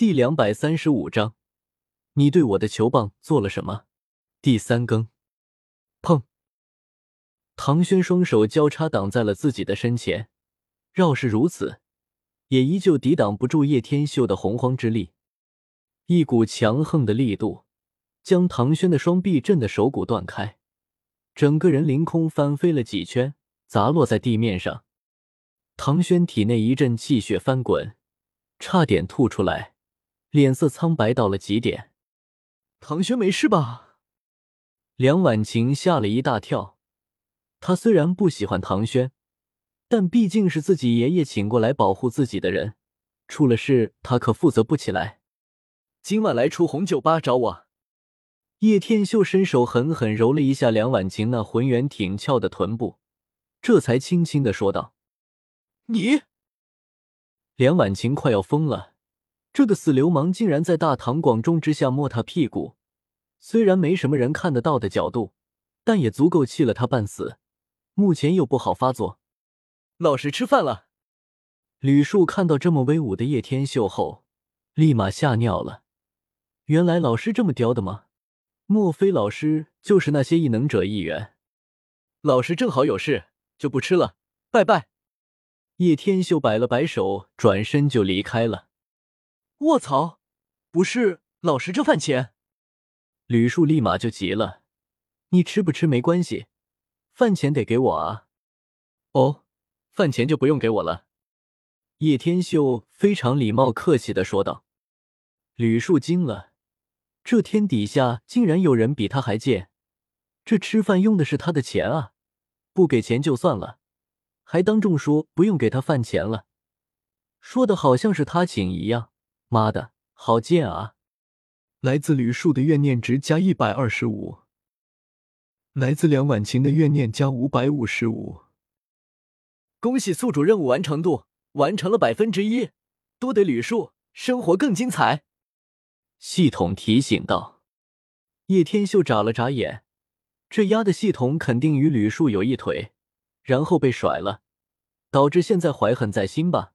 第两百三十五章，你对我的球棒做了什么？第三更，砰！唐轩双手交叉挡在了自己的身前，饶是如此，也依旧抵挡不住叶天秀的洪荒之力。一股强横的力度将唐轩的双臂震得手骨断开，整个人凌空翻飞了几圈，砸落在地面上。唐轩体内一阵气血翻滚，差点吐出来，脸色苍白到了极点。唐轩没事吧？梁婉晴吓了一大跳。她虽然不喜欢唐轩，但毕竟是自己爷爷请过来保护自己的人，出了事她可负责不起来。今晚来楚红酒吧找我。叶天秀伸手狠狠揉了一下梁婉晴那浑圆挺翘的臀部，这才轻轻的说道：“你。”梁婉晴快要疯了，这个死流氓竟然在大庭广众之下摸她屁股，虽然没什么人看得到的角度，但也足够气了她半死。目前又不好发作。老实吃饭了。吕树看到这么威武的叶天秀后，立马吓尿了。原来老师这么刁的吗？莫非老师就是那些异能者一员？老师正好有事，就不吃了，拜拜。叶天秀摆了摆手，转身就离开了。卧槽！不是老师这饭钱？吕树立马就急了：“你吃不吃没关系，饭钱得给我啊！”哦，饭钱就不用给我了。叶天秀非常礼貌客气的说道。吕树惊了。这天底下竟然有人比他还贱！这吃饭用的是他的钱啊，不给钱就算了，还当众说不用给他饭钱了，说的好像是他请一样。妈的，好贱啊！来自吕树的怨念值加一百二十五，来自梁婉晴的怨念加五百五十五。恭喜宿主任务完成度完成了百分之一，多得吕树，生活更精彩。系统提醒道：“叶天秀眨了眨眼，这丫的系统肯定与吕树有一腿，然后被甩了，导致现在怀恨在心吧？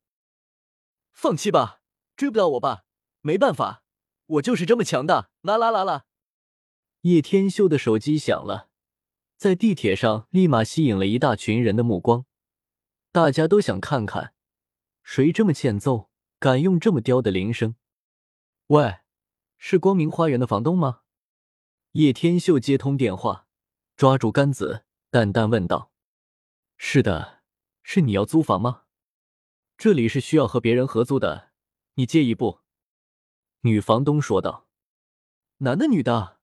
放弃吧，追不到我吧？没办法，我就是这么强大！啦啦啦啦！”叶天秀的手机响了，在地铁上立马吸引了一大群人的目光，大家都想看看谁这么欠揍，敢用这么刁的铃声。喂！是光明花园的房东吗？叶天秀接通电话，抓住杆子，淡淡问道：“是的，是你要租房吗？这里是需要和别人合租的，你介意不？”女房东说道。“男的，女的？”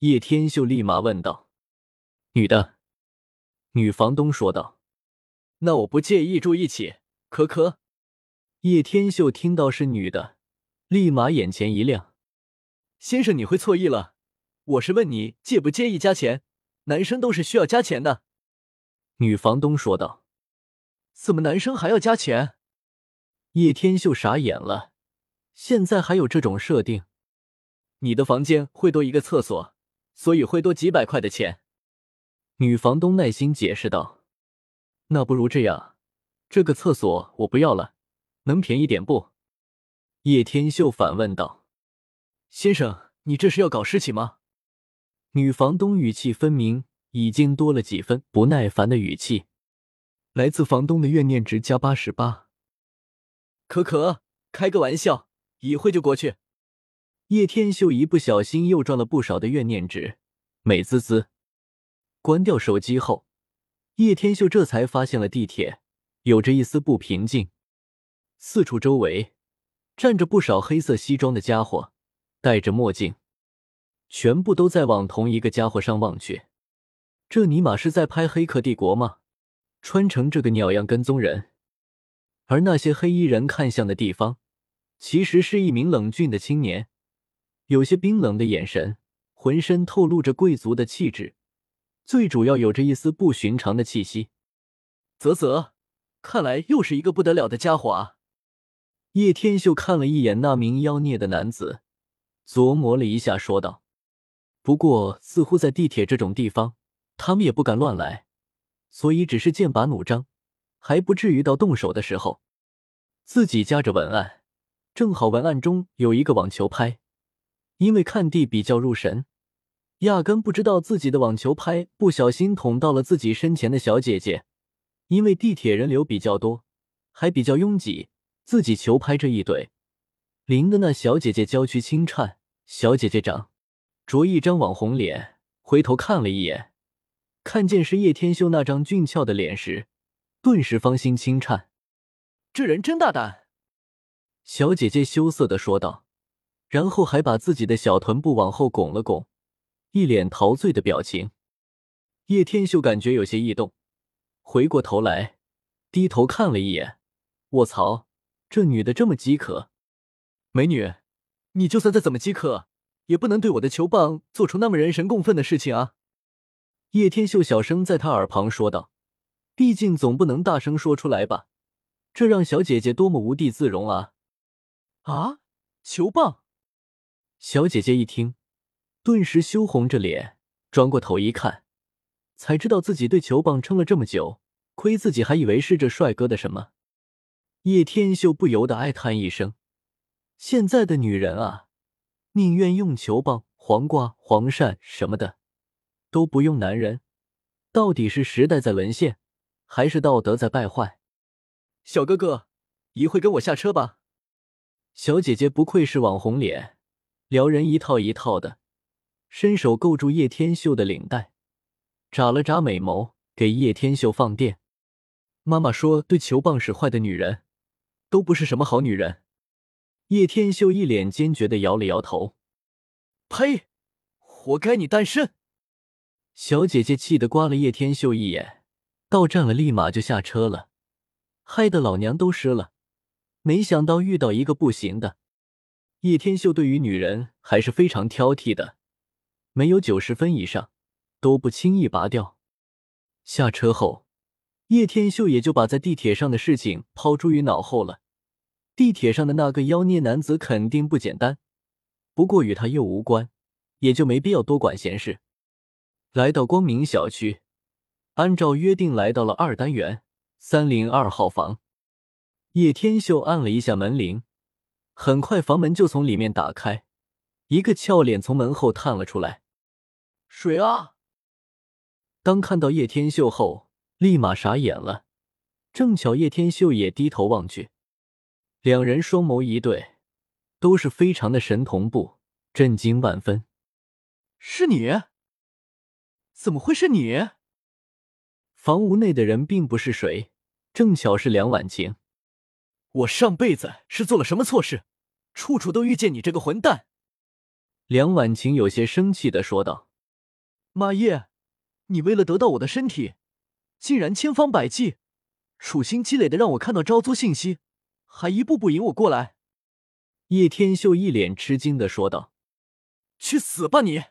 叶天秀立马问道。“女的。”女房东说道。“那我不介意住一起。”可可。叶天秀听到是女的，立马眼前一亮。先生，你会错意了，我是问你介不介意加钱？男生都是需要加钱的。”女房东说道。“怎么男生还要加钱？”叶天秀傻眼了，现在还有这种设定？你的房间会多一个厕所，所以会多几百块的钱。”女房东耐心解释道。“那不如这样，这个厕所我不要了，能便宜点不？”叶天秀反问道。先生，你这是要搞事情吗？女房东语气分明已经多了几分不耐烦的语气。来自房东的怨念值加八十八。可可，开个玩笑，一会就过去。叶天秀一不小心又赚了不少的怨念值，美滋滋。关掉手机后，叶天秀这才发现了地铁有着一丝不平静，四处周围站着不少黑色西装的家伙。戴着墨镜，全部都在往同一个家伙上望去。这尼玛是在拍《黑客帝国》吗？穿成这个鸟样跟踪人，而那些黑衣人看向的地方，其实是一名冷峻的青年，有些冰冷的眼神，浑身透露着贵族的气质，最主要有着一丝不寻常的气息。啧啧，看来又是一个不得了的家伙啊！叶天秀看了一眼那名妖孽的男子。琢磨了一下，说道：“不过，似乎在地铁这种地方，他们也不敢乱来，所以只是剑拔弩张，还不至于到动手的时候。”自己夹着文案，正好文案中有一个网球拍，因为看地比较入神，压根不知道自己的网球拍不小心捅到了自己身前的小姐姐。因为地铁人流比较多，还比较拥挤，自己球拍这一怼，淋的那小姐姐娇躯轻颤。小姐姐长着一张网红脸，回头看了一眼，看见是叶天秀那张俊俏的脸时，顿时芳心轻颤。这人真大胆。小姐姐羞涩的说道，然后还把自己的小臀部往后拱了拱，一脸陶醉的表情。叶天秀感觉有些异动。回过头来，低头看了一眼，卧槽，这女的这么饥渴！美女，你就算再怎么饥渴，也不能对我的球棒做出那么人神共愤的事情啊！叶天秀小声在他耳旁说道：“毕竟总不能大声说出来吧？这让小姐姐多么无地自容啊！”啊，球棒！小姐姐一听，顿时羞红着脸，转过头一看。才知道自己对球棒撑了这么久，亏自己还以为是这帅哥的什么。叶天秀不由得哀叹一声：“现在的女人啊，宁愿用球棒、黄瓜、黄鳝什么的，都不用男人。到底是时代在沦陷，还是道德在败坏？”小哥哥，一会跟我下车吧。小姐姐不愧是网红脸，撩人一套一套的，伸手勾住叶天秀的领带。眨了眨美眸，给叶天秀放电。妈妈说，对球棒使坏的女人，都不是什么好女人。叶天秀一脸坚决的摇了摇头。呸！活该你单身！小姐姐气得刮了叶天秀一眼，到站了立马就下车了，害得老娘都湿了。没想到遇到一个不行的。叶天秀对于女人还是非常挑剔的，没有九十分以上。都不轻易拔掉。下车后，叶天秀也就把在地铁上的事情抛诸于脑后了。地铁上的那个妖孽男子肯定不简单，不过与他又无关，也就没必要多管闲事。来到光明小区，按照约定来到了二单元三零二号房。叶天秀按了一下门铃，很快房门就从里面打开，一个俏脸从门后探了出来：“谁啊？”当看到叶天秀后，立马傻眼了。正巧叶天秀也低头望去，两人双眸一对，都是非常的神同步，震惊万分。是你？怎么会是你？房屋内的人并不是谁，正巧是梁婉晴。我上辈子是做了什么错事，处处都遇见你这个混蛋？梁婉晴有些生气的说道：“妈耶！”你为了得到我的身体，竟然千方百计、处心积虑的让我看到招租信息，还一步步引我过来。叶天秀一脸吃惊的说道：“去死吧你！”